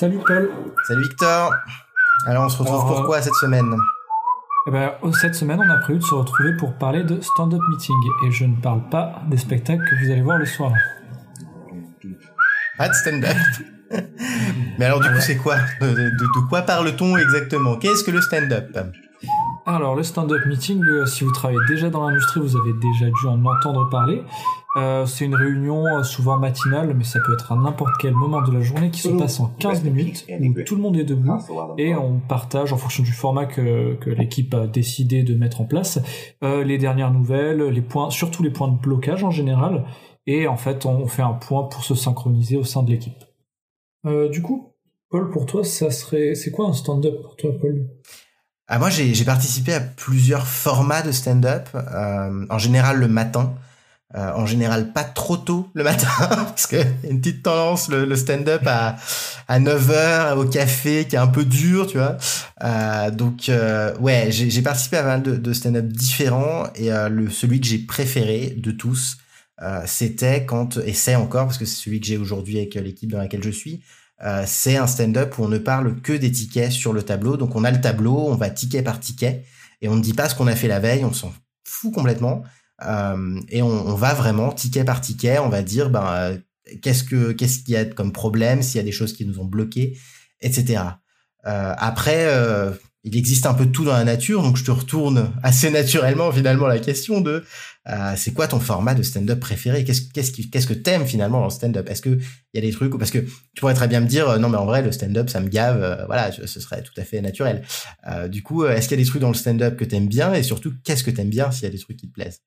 Salut Paul. Salut Victor. Alors on se retrouve pour quoi cette semaine? Eh ben, cette semaine, on a prévu de se retrouver pour parler de stand-up meeting. Et je ne parle pas des spectacles que vous allez voir le soir. Pas de stand-up. Mais alors du coup, c'est quoi? De, quoi parle-t-on exactement? Qu'est-ce que le stand-up? Alors, le stand-up meeting, euh, si vous travaillez déjà dans l'industrie, vous avez déjà dû en entendre parler. Euh, c'est une réunion euh, souvent matinale, mais ça peut être à n'importe quel moment de la journée qui se passe en 15 minutes, où tout le monde est debout et on partage en fonction du format que, que l'équipe a décidé de mettre en place les dernières nouvelles, les points, surtout les points de blocage en général, et en fait on fait un point pour se synchroniser au sein de l'équipe. Du coup, Paul, pour toi, ça serait, c'est quoi un stand-up pour toi, Paul? Ah, moi, j'ai participé à plusieurs formats de stand-up, euh, en général le matin. Euh, en général pas trop tôt le matin parce que y a une petite tendance le, stand-up à à 9h au café qui est un peu dur tu vois euh, donc euh, ouais j'ai participé à pas mal de, de stand-up différents et euh, le celui que j'ai préféré de tous euh, c'était quand et c'est encore parce que c'est celui que j'ai aujourd'hui avec l'équipe dans laquelle je suis c'est un stand-up où on ne parle que des tickets sur le tableau donc on a le tableau on va ticket par ticket et on ne dit pas ce qu'on a fait la veille on s'en fout complètement euh, et on, va vraiment ticket par ticket, on va dire ben euh, qu'est-ce que qu'est-ce qu'il y a comme problème, s'il y a des choses qui nous ont bloqués, etc. Euh, après, euh, il existe un peu de tout dans la nature, donc je te retourne assez naturellement finalement la question de euh, c'est quoi ton format de stand-up préféré? Qu'est-ce qu'est-ce qu'est-ce que t'aimes finalement dans le stand-up? Est-ce que il y a des trucs parce que tu pourrais très bien me dire non mais en vrai le stand-up ça me gave, voilà ce serait tout à fait naturel. du coup, est-ce qu'il y a des trucs dans le stand-up que t'aimes bien? Et surtout qu'est-ce que t'aimes bien s'il y a des trucs qui te plaisent?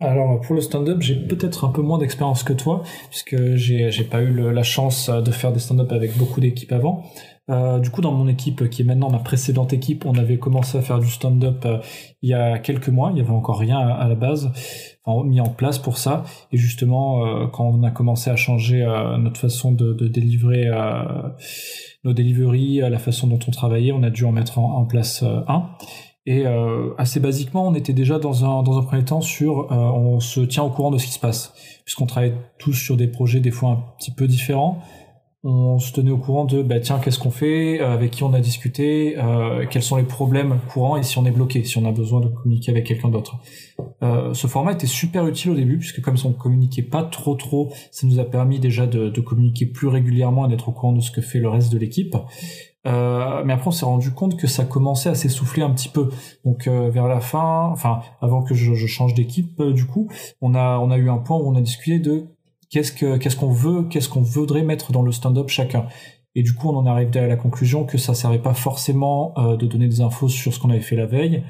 Alors pour le stand-up, j'ai peut-être un peu moins d'expérience que toi, puisque j'ai j'ai pas eu la chance de faire des stand-up avec beaucoup d'équipes avant. Euh, du coup, dans mon équipe, qui est maintenant ma précédente équipe, on avait commencé à faire du stand-up euh, il y a quelques mois. Il y avait encore rien à, la base, mis en place pour ça. Et justement, euh, quand on a commencé à changer euh, notre façon de, de délivrer nos deliveries, la façon dont on travaillait, on a dû en mettre en place un. Et euh, assez basiquement, on était déjà dans un, dans un premier temps sur, euh, on se tient au courant de ce qui se passe, puisqu'on travaille tous sur des projets des fois un petit peu différents. On se tenait au courant de, bah tiens, qu'est-ce qu'on fait, euh, avec qui on a discuté, quels sont les problèmes courants et si on est bloqué, si on a besoin de communiquer avec quelqu'un d'autre. Ce format était super utile au début, puisque comme on communiquait pas trop trop, ça nous a permis déjà de, de communiquer plus régulièrement et d'être au courant de ce que fait le reste de l'équipe. Euh, mais après, on s'est rendu compte que ça commençait à s'essouffler un petit peu. Donc euh, vers la fin, enfin avant que je, change d'équipe, euh, du coup, on a eu un point où on a discuté de qu'est-ce que qu'est-ce qu'on veut, qu'est-ce qu'on voudrait mettre dans le stand-up chacun. Et du coup, on en arrive à la conclusion que ça servait pas forcément de donner des infos sur ce qu'on avait fait la veille,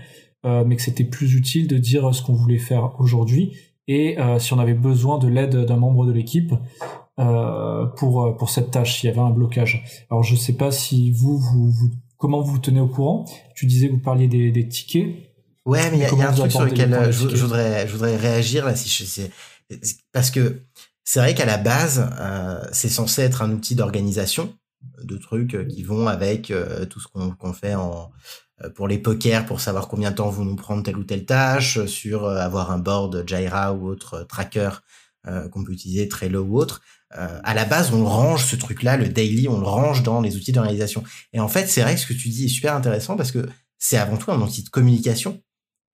mais que c'était plus utile de dire ce qu'on voulait faire aujourd'hui et si on avait besoin de l'aide d'un membre de l'équipe euh, pour euh, pour cette tâche. Il y avait un blocage. Alors je sais pas si vous vous, vous comment vous vous tenez au courant? Tu disais que vous parliez des, des tickets. Ouais, mais il y, a un truc sur lequel euh, je, voudrais je voudrais réagir là si je sais parce que c'est vrai qu'à la base euh, c'est censé être un outil d'organisation de trucs qui vont avec tout ce qu'on qu'on fait en pour les pokers pour savoir combien de temps vous nous prendre telle ou telle tâche, sur avoir un board Jira ou autre tracker qu'on peut utiliser Trello ou autre. Euh, à la base, on range ce truc-là, le daily, on le range dans les outils d'organisation. Et en fait, c'est vrai que ce que tu dis est super intéressant parce que c'est avant tout un outil de communication.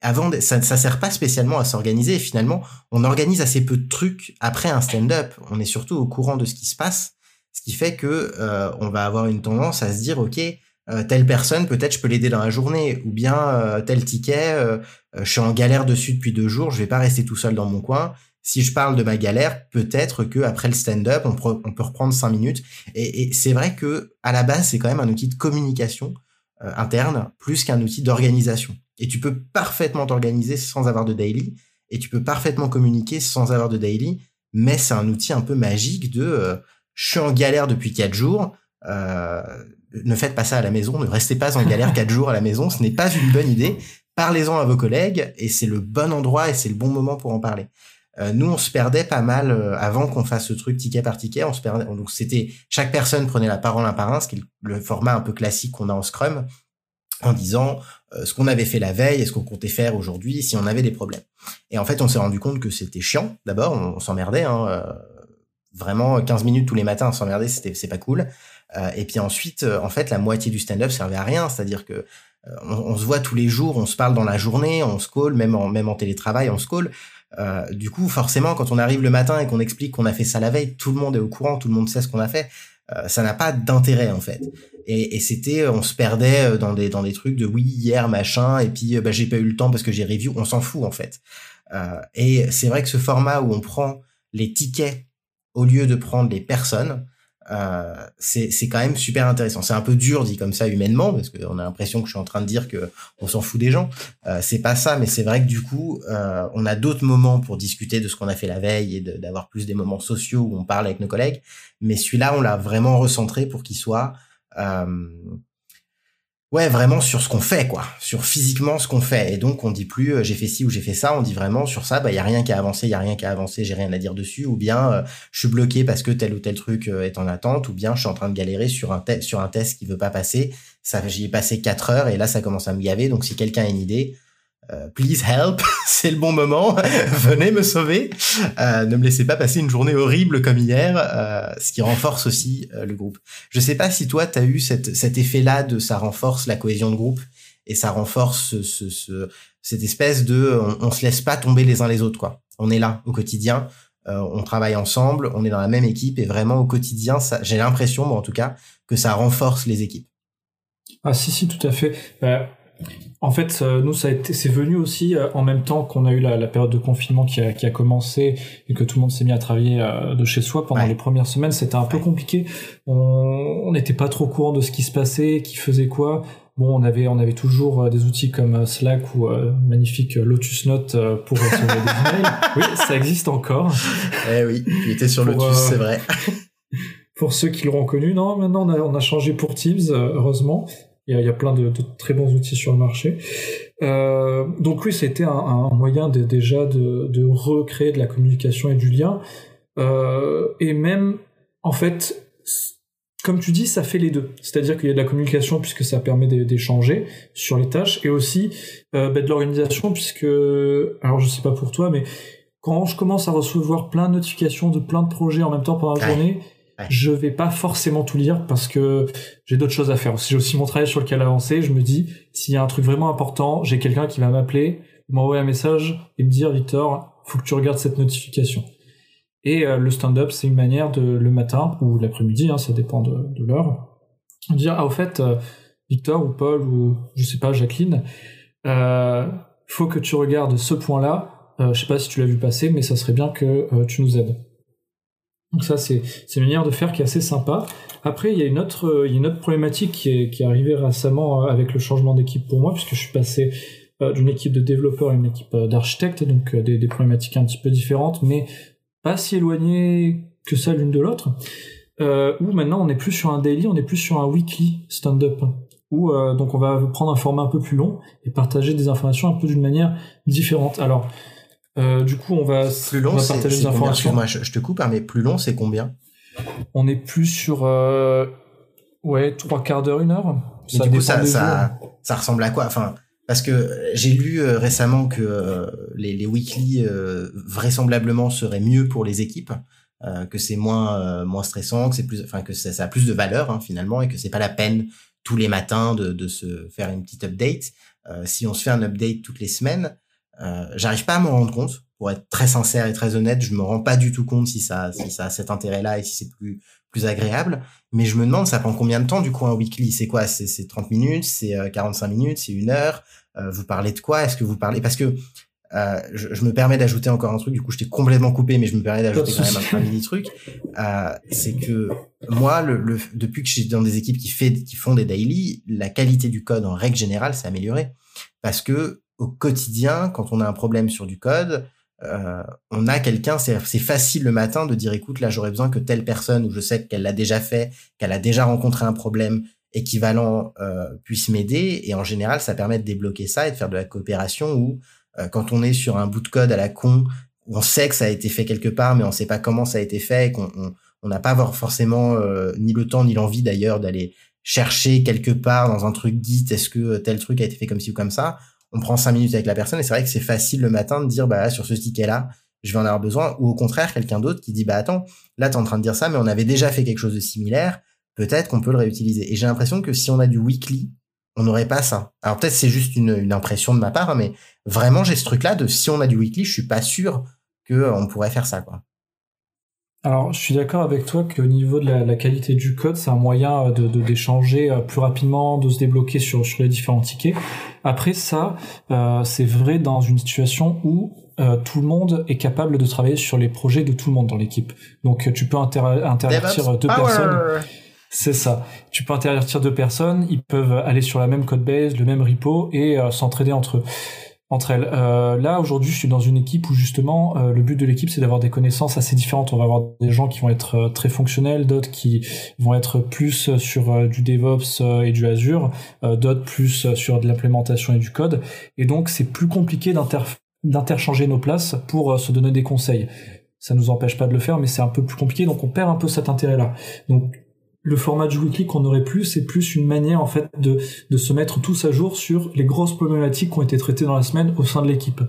Avant, ça, ça sert pas spécialement à s'organiser. Finalement, on organise assez peu de trucs après un stand-up. On est surtout au courant de ce qui se passe, ce qui fait que euh, on va avoir une tendance à se dire, ok, euh, telle personne, peut-être je peux l'aider dans la journée, ou bien tel ticket, je suis en galère dessus depuis deux jours, je vais pas rester tout seul dans mon coin si je parle de ma galère, peut-être que après le stand-up, on, peut reprendre cinq minutes. Et, c'est vrai que à la base, c'est quand même un outil de communication euh, interne plus qu'un outil d'organisation. Et tu peux parfaitement t'organiser sans avoir de daily, et tu peux parfaitement communiquer sans avoir de daily. Mais c'est un outil un peu magique de euh, je suis en galère depuis quatre jours. Euh, ne faites pas ça à la maison, ne restez pas en galère quatre jours à la maison, ce n'est pas une bonne idée. Parlez-en à vos collègues et c'est le bon endroit et c'est le bon moment pour en parler. Euh, nous, on se perdait pas mal euh, avant qu'on fasse ce truc ticket par ticket. On se perdait. Donc c'était chaque personne prenait la parole un par un, ce qui est le format un peu classique qu'on a en Scrum, en disant euh, ce qu'on avait fait la veille et ce qu'on comptait faire aujourd'hui, si on avait des problèmes. Et en fait, on s'est rendu compte que c'était chiant. D'abord, on, s'emmerdait. Hein, vraiment 15 minutes tous les matins à s'emmerder, c'était c'est pas cool. et puis ensuite, en fait, la moitié du stand-up servait à rien, c'est-à-dire que on, se voit tous les jours, on se parle dans la journée, on se call, même en même en télétravail, on se call. Du coup, forcément, quand on arrive le matin et qu'on explique qu'on a fait ça la veille, tout le monde est au courant, tout le monde sait ce qu'on a fait. ça n'a pas d'intérêt en fait. Et, et c'était, on se perdait dans des dans des trucs de oui hier machin, et puis bah, j'ai pas eu le temps parce que j'ai review. On s'en fout en fait. Euh, et c'est vrai que ce format où on prend les tickets au lieu de prendre les personnes, euh, c'est quand même super intéressant. C'est un peu dur dit comme ça humainement parce qu'on a l'impression que je suis en train de dire que on s'en fout des gens. Euh, c'est pas ça, mais c'est vrai que du coup, euh, on a d'autres moments pour discuter de ce qu'on a fait la veille et d'avoir plus des moments sociaux où on parle avec nos collègues. Mais celui-là, on l'a vraiment recentré pour qu'il soit euh, ouais vraiment sur ce qu'on fait quoi. Sur physiquement ce qu'on fait. Et donc on dit plus euh, j'ai fait ci ou j'ai fait ça. On dit vraiment sur ça bah y a rien qui a avancé il y a rien qui a avancé j'ai rien à dire dessus. Ou bien euh, je suis bloqué parce que tel ou tel truc euh, est en attente. Ou bien je suis en train de galérer sur un sur un test qui veut pas passer. Ça j'y ai passé quatre heures et là ça commence à me gaver. Donc si quelqu'un a une idée please help, c'est le bon moment, venez me sauver. Euh, ne me laissez pas passer une journée horrible comme hier, euh, ce qui renforce aussi le groupe. Je sais pas si toi, tu as eu cet effet-là de ça renforce la cohésion de groupe et ça renforce ce, ce, cette espèce de on, se laisse pas tomber les uns les autres quoi. On est là au quotidien, on travaille ensemble, on est dans la même équipe et vraiment au quotidien, j'ai l'impression, moi en tout cas, que ça renforce les équipes. Ah si si tout à fait. Bah, en fait, euh, nous, ça a été, c'est venu aussi euh, en même temps qu'on a eu la, période de confinement qui a, qui a, commencé et que tout le monde s'est mis à travailler euh, de chez soi pendant les premières semaines. C'était un peu compliqué. On n'était pas trop courant de ce qui se passait, qui faisait quoi. Bon, on avait, on avait toujours des outils comme Slack ou magnifique Lotus Note pour recevoir des emails. Oui, ça existe encore. Eh oui, tu étais sur Lotus, c'est vrai. pour ceux qui l'auront connu, non, maintenant on a, on a changé pour Teams, heureusement. Il y a, plein de, très bons outils sur le marché. Euh, donc oui, c'était un, un moyen de, déjà de, recréer de la communication et du lien. Euh, et même, en fait, comme tu dis, ça fait les deux. C'est-à-dire qu'il y a de la communication puisque ça permet d'échanger sur les tâches et aussi euh, bah, de l'organisation puisque, alors je sais pas pour toi, mais quand je commence à recevoir plein de notifications de plein de projets en même temps pendant la journée, je vais pas forcément tout lire parce que j'ai d'autres choses à faire. J'ai aussi mon travail sur lequel avancer. Je me dis, s'il y a un truc vraiment important, j'ai quelqu'un qui va m'appeler, m'envoyer un message et me dire, Victor, faut que tu regardes cette notification. Et euh, le stand-up, c'est une manière de le matin ou l'après-midi, hein, ça dépend de, de l'heure, dire, ah au fait, euh, Victor ou Paul ou je sais pas, Jacqueline, euh, faut que tu regardes ce point-là. Euh, je sais pas si tu l'as vu passer, mais ça serait bien que tu nous aides. Donc ça, c'est une manière de faire qui est assez sympa. Après, il y a une autre, il y a une autre problématique qui est, qui est arrivée récemment euh, avec le changement d'équipe pour moi, puisque je suis passé euh, d'une équipe de développeurs à une équipe euh, d'architectes, donc des, des, problématiques un petit peu différentes, mais pas si éloignées que ça l'une de l'autre. Euh, où maintenant, on n'est plus sur un daily, on est plus sur un weekly stand-up. Où donc on va prendre un format un peu plus long et partager des informations un peu d'une manière différente. Alors, euh, du coup, on va, plus long, partager des informations. Je, te coupe, hein, mais plus long, c'est combien? On est plus sur euh, ouais trois quarts d'heure, une heure. Ça du coup, ça, ça, ça, ressemble à quoi? Enfin, parce que j'ai lu euh, récemment que euh, les, les weekly euh, vraisemblablement seraient mieux pour les équipes, que c'est moins moins stressant, que c'est plus, enfin que ça, ça, a plus de valeur hein, finalement, et que c'est pas la peine tous les matins de, de se faire une petite update. si on se fait un update toutes les semaines, euh, j'arrive pas à m'en rendre compte. Pour être très sincère et très honnête, je me rends pas du tout compte si ça, si ça a cet intérêt-là et si c'est plus, plus agréable. Mais je me demande, ça prend combien de temps du coup un weekly? C'est quoi? C'est 30 minutes? C'est 45 euh, minutes? C'est une heure? Euh, Vous parlez de quoi? Est-ce que vous parlez? Parce que euh, je, je, me permets d'ajouter encore un truc. Du coup, je t'ai complètement coupé, mais je me permets d'ajouter quand même un, mini truc. Euh, c'est que moi, le, le, depuis que je suis dans des équipes qui, fait, qui font des daily, la qualité du code en règle générale s'est améliorée. Parce que au quotidien, quand on a un problème sur du code, euh, on a quelqu'un, c'est facile le matin de dire écoute, là j'aurais besoin que telle personne, ou je sais qu'elle l'a déjà fait, qu'elle a déjà rencontré un problème équivalent, euh, puisse m'aider. Et en général, ça permet de débloquer ça et de faire de la coopération où euh, quand on est sur un bout de code à la con, on sait que ça a été fait quelque part, mais on sait pas comment ça a été fait, et qu'on on n'a pas forcément ni le temps ni l'envie d'ailleurs d'aller chercher quelque part dans un truc Git, est-ce que tel truc a été fait comme ci ou comme ça on prend cinq minutes avec la personne et c'est vrai que c'est facile le matin de dire bah sur ce ticket là je vais en avoir besoin, ou au contraire quelqu'un d'autre qui dit bah attends, là t'es en train de dire ça, mais on avait déjà fait quelque chose de similaire, peut-être qu'on peut le réutiliser. Et j'ai l'impression que si on a du weekly, on n'aurait pas ça. Alors peut-être c'est juste une, impression de ma part, hein, mais vraiment j'ai ce truc-là de si on a du weekly, je suis pas sûr que euh, on pourrait faire ça quoi. Alors, je suis d'accord avec toi qu'au niveau de la, qualité du code, c'est un moyen euh, de d'échanger euh, plus rapidement, de se débloquer sur, sur les différents tickets. Après ça, c'est vrai dans une situation où tout le monde est capable de travailler sur les projets de tout le monde dans l'équipe. Donc, tu peux intervertir deux personnes. C'est ça. Tu peux intervertir deux personnes, ils peuvent aller sur la même code base, le même repo et s'entraider entre eux entre elles. Euh, là, aujourd'hui, je suis dans une équipe où justement, euh, le but de l'équipe, c'est d'avoir des connaissances assez différentes. On va avoir des gens qui vont être euh, très fonctionnels, d'autres qui vont être plus sur du DevOps et du Azure, d'autres plus sur de l'implémentation et du code. Et donc, c'est plus compliqué d'interchanger nos places pour se donner des conseils. Ça nous empêche pas de le faire, mais c'est un peu plus compliqué, donc on perd un peu cet intérêt-là. Le format du weekly qu'on aurait plus, c'est plus une manière en fait de, se mettre tous à jour sur les grosses problématiques qui ont été traitées dans la semaine au sein de l'équipe.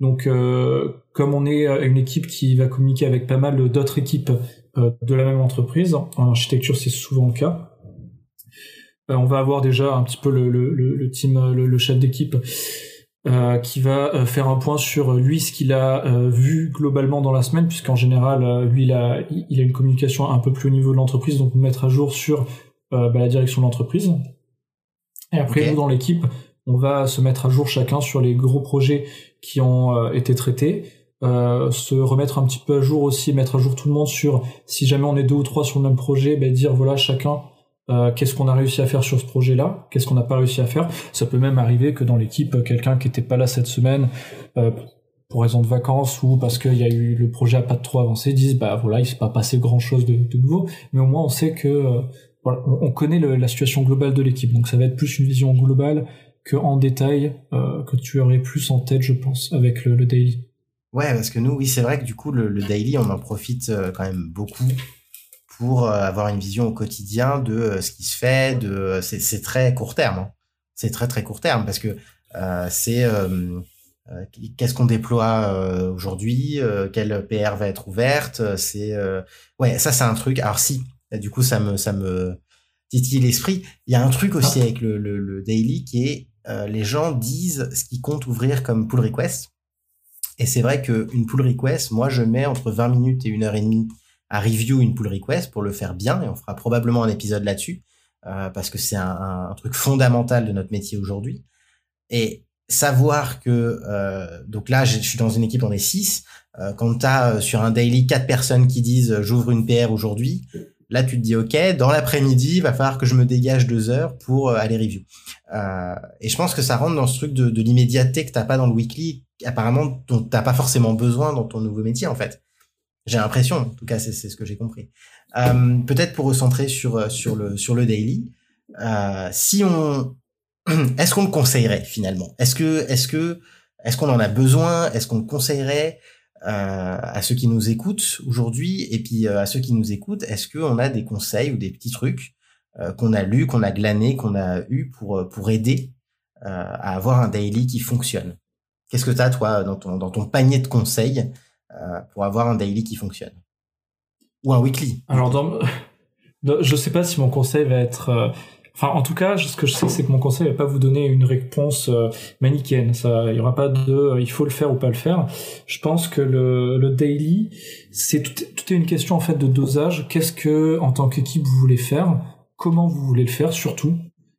Donc, euh, comme on est une équipe qui va communiquer avec pas mal d'autres équipes euh, de la même entreprise, en architecture c'est souvent le cas, euh, on va avoir déjà un petit peu le, team, le chef d'équipe euh, qui va euh, faire un point sur euh, lui ce qu'il a vu globalement dans la semaine puisqu'en général lui il a il a une communication un peu plus au niveau de l'entreprise donc mettre à jour sur bah, la direction de l'entreprise. Et après nous dans l'équipe on va se mettre à jour chacun sur les gros projets qui ont été traités. Se remettre un petit peu à jour aussi mettre à jour tout le monde sur si jamais on est deux ou trois sur le même projet bah, dire voilà chacun euh, qu'est-ce qu'on a réussi à faire sur ce projet-là, qu'est-ce qu'on n'a pas réussi à faire? Ça peut même arriver que dans l'équipe, quelqu'un qui n'était pas là cette semaine, euh, pour raison de vacances ou parce qu'il y a eu le projet a pas trop avancé, dise bah voilà, il s'est pas passé grand-chose de, nouveau, mais au moins on sait que euh, on, connaît la situation globale de l'équipe, donc ça va être plus une vision globale que en détail que tu aurais plus en tête, je pense, avec le, daily. Ouais, parce que nous, oui, c'est vrai que du coup, le daily, on en profite quand même beaucoup pour euh, avoir une vision au quotidien de euh, ce qui se fait. De c'est très court terme. Hein. C'est très très court terme parce que euh, c'est qu'est-ce qu'on déploie aujourd'hui, quelle PR va être ouverte. C'est ouais, ça c'est un truc. Alors si, du coup ça me ça me titille l'esprit. Il y a un truc aussi ah. avec le, le, le, daily qui est les gens disent ce qui compte ouvrir comme pull request. Et c'est vrai qu'une pull request, moi je mets entre 20 minutes et une heure et demie à review une pull request pour le faire bien et on fera probablement un épisode là-dessus euh, parce que c'est un, un, truc fondamental de notre métier aujourd'hui. Et savoir que euh, donc là je suis dans une équipe on est six euh, quand tu as euh, sur un daily quatre personnes qui disent j'ouvre une PR aujourd'hui là tu te dis ok dans l'après-midi il va falloir que je me dégage deux heures pour aller review. Et je pense que ça rentre dans ce truc de, de l'immédiateté que t'as pas dans le weekly apparemment dont t'as pas forcément besoin dans ton nouveau métier en fait j'ai l'impression, en tout cas, c'est ce que j'ai compris. Euh, Peut-être pour recentrer sur euh, sur le sur le daily, euh, si on, est-ce qu'on le conseillerait finalement? Est-ce que est-ce que est-ce qu'on en a besoin? Est-ce qu'on le conseillerait euh, à ceux qui nous écoutent aujourd'hui? Et puis euh, à ceux qui nous écoutent Est-ce qu'on a des conseils ou des petits trucs euh, qu'on a lus, qu'on a glanés, qu'on a eu pour pour aider à avoir un daily qui fonctionne? Qu'est-ce que tu as toi dans ton dans ton panier de conseils pour avoir un daily qui fonctionne. Ou un weekly. Alors, dans... je sais pas si mon conseil va être... Euh, enfin, en tout cas, ce que je sais, c'est que mon conseil va pas vous donner une réponse euh, manichéenne. Ça, il y aura pas de, il faut le faire ou pas le faire. Je pense que le, le daily, c'est tout, tout est une question en fait de dosage. Qu'est-ce que, en tant qu'équipe, vous voulez faire? Comment vous voulez le faire, surtout?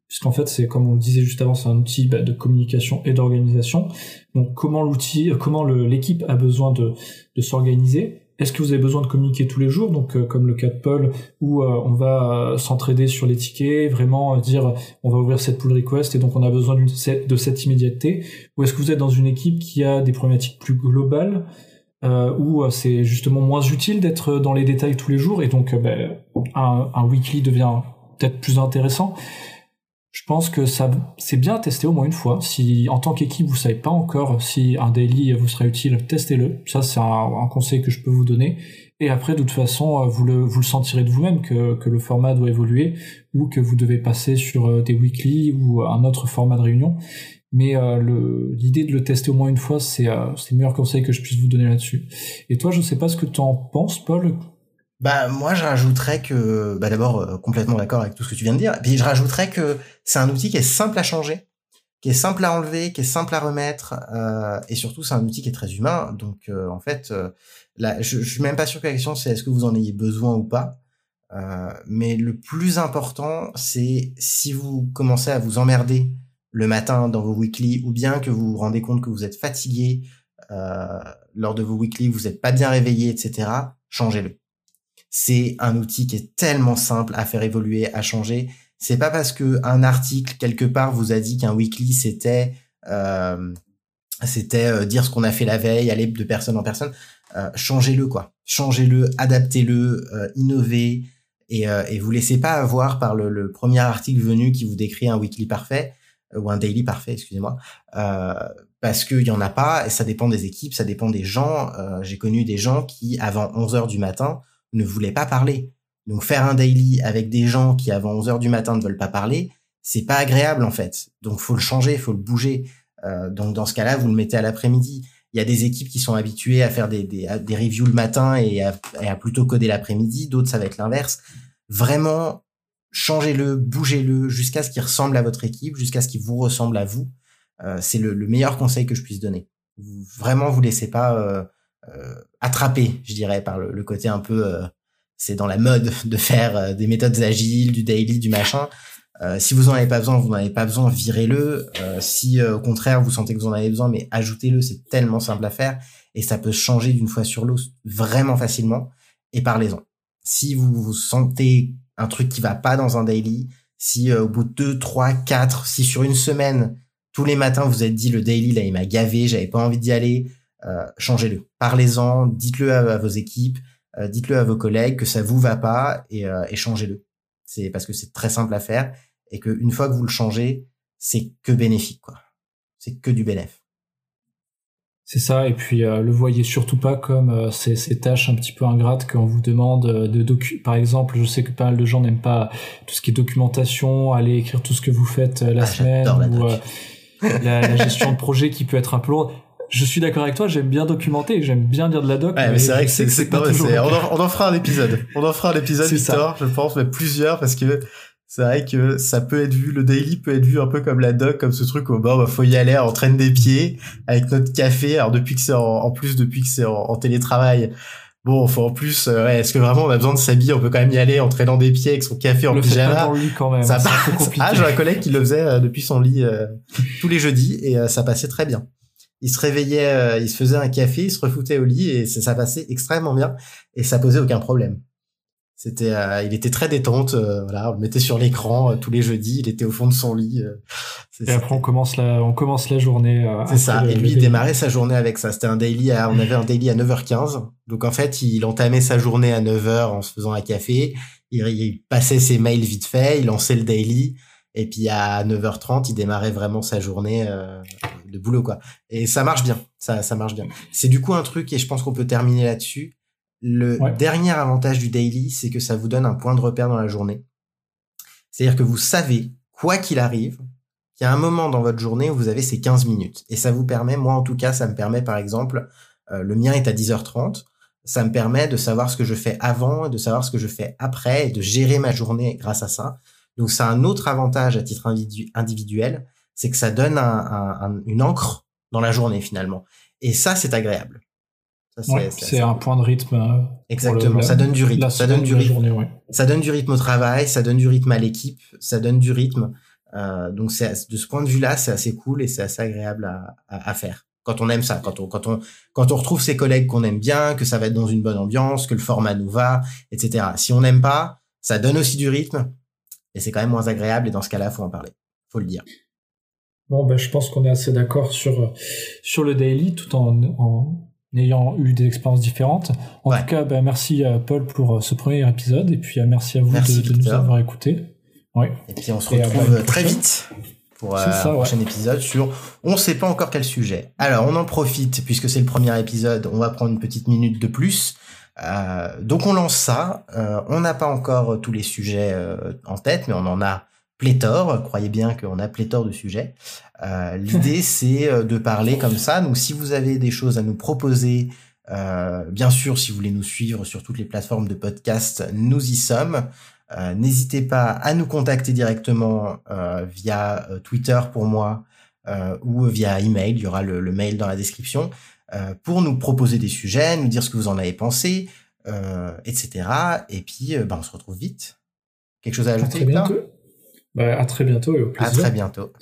Puisqu'en fait c'est comme on le disait juste avant c'est un outil bah, de communication et d'organisation. Donc comment l'outil euh, comment l'équipe a besoin de, de s'organiser? Est-ce que vous avez besoin de communiquer tous les jours? Donc euh, comme le cas de Paul où euh, on va s'entraider sur les tickets vraiment dire on va ouvrir cette pull request et donc on a besoin de cette immédiateté. Ou est-ce que vous êtes dans une équipe qui a des problématiques plus globales euh, où c'est justement moins utile d'être dans les détails tous les jours et donc bah, un, un weekly devient peut-être plus intéressant? Je pense que ça, c'est bien à tester au moins une fois. Si en tant qu'équipe vous savez pas encore si un daily vous serait utile, testez-le. Ça c'est un, conseil que je peux vous donner. Et après, de toute façon, vous le, vous le sentirez de vous-même que, que le format doit évoluer ou que vous devez passer sur euh, des weekly ou un autre format de réunion. mais l'idée de le tester au moins une fois, c'est le meilleur conseil que je puisse vous donner là-dessus. Et toi, je sais pas ce que tu en penses, Paul. Bah moi je rajouterais que bah d'abord complètement d'accord avec tout ce que tu viens de dire. Et puis je rajouterais que c'est un outil qui est simple à changer qui est simple à enlever, qui est simple à remettre, euh, et surtout c'est un outil qui est très humain. Donc euh, en fait, euh, là, je, je suis même pas sûr que la question c'est est-ce que vous en ayez besoin ou pas. Euh, mais le plus important, c'est si vous commencez à vous emmerder le matin dans vos weekly, ou bien que vous vous rendez compte que vous êtes fatigué lors de vos weekly, vous n'êtes pas bien réveillé, etc. Changez-le. C'est un outil qui est tellement simple à faire évoluer, à changer c'est pas parce que un article quelque part vous a dit qu'un weekly c'était euh, c'était euh, dire ce qu'on a fait la veille, aller de personne en personne. Euh, changez-le quoi, changez-le, adaptez-le, euh, innovez et, et vous laissez pas avoir par le, le, premier article venu qui vous décrit un weekly parfait ou un daily parfait, excusez-moi, parce qu'il y en a pas et ça dépend des équipes, ça dépend des gens. J'ai connu des gens qui avant 11 heures du matin ne voulaient pas parler donc faire un daily avec des gens qui avant 11 heures du matin ne veulent pas parler, c'est pas agréable en fait. Donc faut le changer, faut le bouger. Euh, donc dans ce cas-là, vous le mettez à l'après-midi. Il y a des équipes qui sont habituées à faire des, des, des reviews le matin et à, à plutôt coder l'après-midi. D'autres, ça va être l'inverse. Vraiment, changez-le, bougez-le jusqu'à ce qu'il ressemble à votre équipe, jusqu'à ce qu'il vous ressemble à vous. Euh, c'est le, le, meilleur conseil que je puisse donner. Vraiment, vous laissez pas euh, euh attraper, je dirais, par le, le côté un peu euh, c'est dans la mode de faire euh, des méthodes agiles, du daily, du machin. Euh, si vous en avez pas besoin, vous n'en avez pas besoin, virez-le. Euh, si au contraire vous sentez que vous en avez besoin, mais ajoutez-le, c'est tellement simple à faire et ça peut changer d'une fois sur l'autre vraiment facilement. Et parlez-en. Si vous, vous sentez un truc qui va pas dans un daily, si au bout de deux, trois, quatre, si sur une semaine tous les matins vous êtes dit le daily là il m'a gavé, j'avais pas envie d'y aller, changez-le. Parlez-en, dites-le à vos équipes euh, dites-le à vos collègues que ça vous va pas et, euh, et changez-le. C'est parce que c'est très simple à faire et qu'une fois que vous le changez, c'est que bénéfique quoi. C'est que du bénéfice. C'est ça, et puis euh, le voyez surtout pas comme euh, ces, ces, tâches un petit peu ingrates qu'on vous demande de docu. Par exemple, je sais que pas mal de gens n'aiment pas tout ce qui est documentation, aller écrire tout ce que vous faites la ah, semaine ou la, la, gestion de projet qui peut être un peu lourde je suis d'accord avec toi, j'aime bien documenter, j'aime bien dire de la doc. Ouais, mais, c'est vrai que c'est, c'est, pas toujours on, en, on en fera un épisode. On en fera un épisode, Victor, je pense, mais plusieurs, parce que c'est vrai que ça peut être vu, le daily peut être vu un peu comme la doc, comme ce truc où, bon, bah, faut y aller, on traîne des pieds, avec notre café. Alors, depuis que c'est en, plus, depuis que c'est en, télétravail, bon, faut en plus, euh, ouais, est-ce que vraiment on a besoin de s'habiller? On peut quand même y aller en traînant des pieds avec son café en le pyjama. Dans le lit quand même. Ça compliqué. Ah, j'ai un collègue qui le faisait euh, depuis son lit euh, tous les jeudis et ça passait très bien il se réveillait, euh, il se faisait un café, il se refoutait au lit et ça, ça passait extrêmement bien et ça posait aucun problème. C'était, euh, il était très détente, euh, voilà, on le mettait sur l'écran tous les jeudis, il était au fond de son lit. et après on commence la, on commence la journée. c'est ça. et lui il démarrait sa journée avec ça. C'était un daily, à, on avait un daily à 9h15. Donc en fait il entamait sa journée à 9h en se faisant un café. Il, il passait ses mails vite fait, il lançait le daily. Et puis à 9h30, il démarrait vraiment sa journée euh, de boulot quoi. Et ça marche bien, ça ça marche bien. C'est du coup un truc et je pense qu'on peut terminer là-dessus. Le dernier avantage du daily, c'est que ça vous donne un point de repère dans la journée. C'est-à-dire que vous savez, quoi qu'il arrive, qu'il y a un moment dans votre journée où vous avez ces 15 minutes. Et ça vous permet, moi en tout cas, ça me permet par exemple, euh, le mien est à 10h30, ça me permet de savoir ce que je fais avant, de savoir ce que je fais après, et de gérer ma journée grâce à ça. Donc c'est un autre avantage à titre individuel, c'est que ça donne un, une encre dans la journée finalement. Et ça, c'est agréable. c'est un point de rythme. Euh, Exactement, ça donne du rythme. Ça donne du rythme. Ça donne du rythme au travail, ça donne du rythme à l'équipe, ça donne du rythme. Euh, donc de ce point de vue-là, c'est assez cool et c'est assez agréable à, à, faire. Quand on aime ça, quand on quand on quand on retrouve ses collègues qu'on aime bien, que ça va être dans une bonne ambiance, que le format nous va, etc. Si on n'aime pas, ça donne aussi du rythme, et c'est quand même moins agréable et dans ce cas-là, faut en parler, faut le dire. Bon, ben, je pense qu'on est assez d'accord sur sur le daily, tout en, en ayant eu des expériences différentes. En tout cas, ben, merci à Paul pour euh, ce premier épisode et puis euh, merci à vous de, nous avoir écoutés. Ouais. Et puis on se retrouve très vite pour euh, un prochain épisode sur on sait pas encore quel sujet. Alors on en profite puisque c'est le premier épisode, on va prendre une petite minute de plus euh, donc on lance ça. Euh, on n'a pas encore tous les sujets euh, en tête, mais on en a pléthore. Croyez bien qu'on a pléthore de sujets. Euh, L'idée, c'est de parler comme ça. Donc, si vous avez des choses à nous proposer, euh, bien sûr, si vous voulez nous suivre sur toutes les plateformes de podcast, nous y sommes. Euh, N'hésitez pas à nous contacter directement euh, via Twitter pour moi ou via email. Il y aura le, le mail dans la description pour nous proposer des sujets, nous dire ce que vous en avez pensé, etc. Et puis, ben, on se retrouve vite. Quelque chose à ajouter À très bientôt. Bah, à très bientôt et au plaisir. À très bientôt.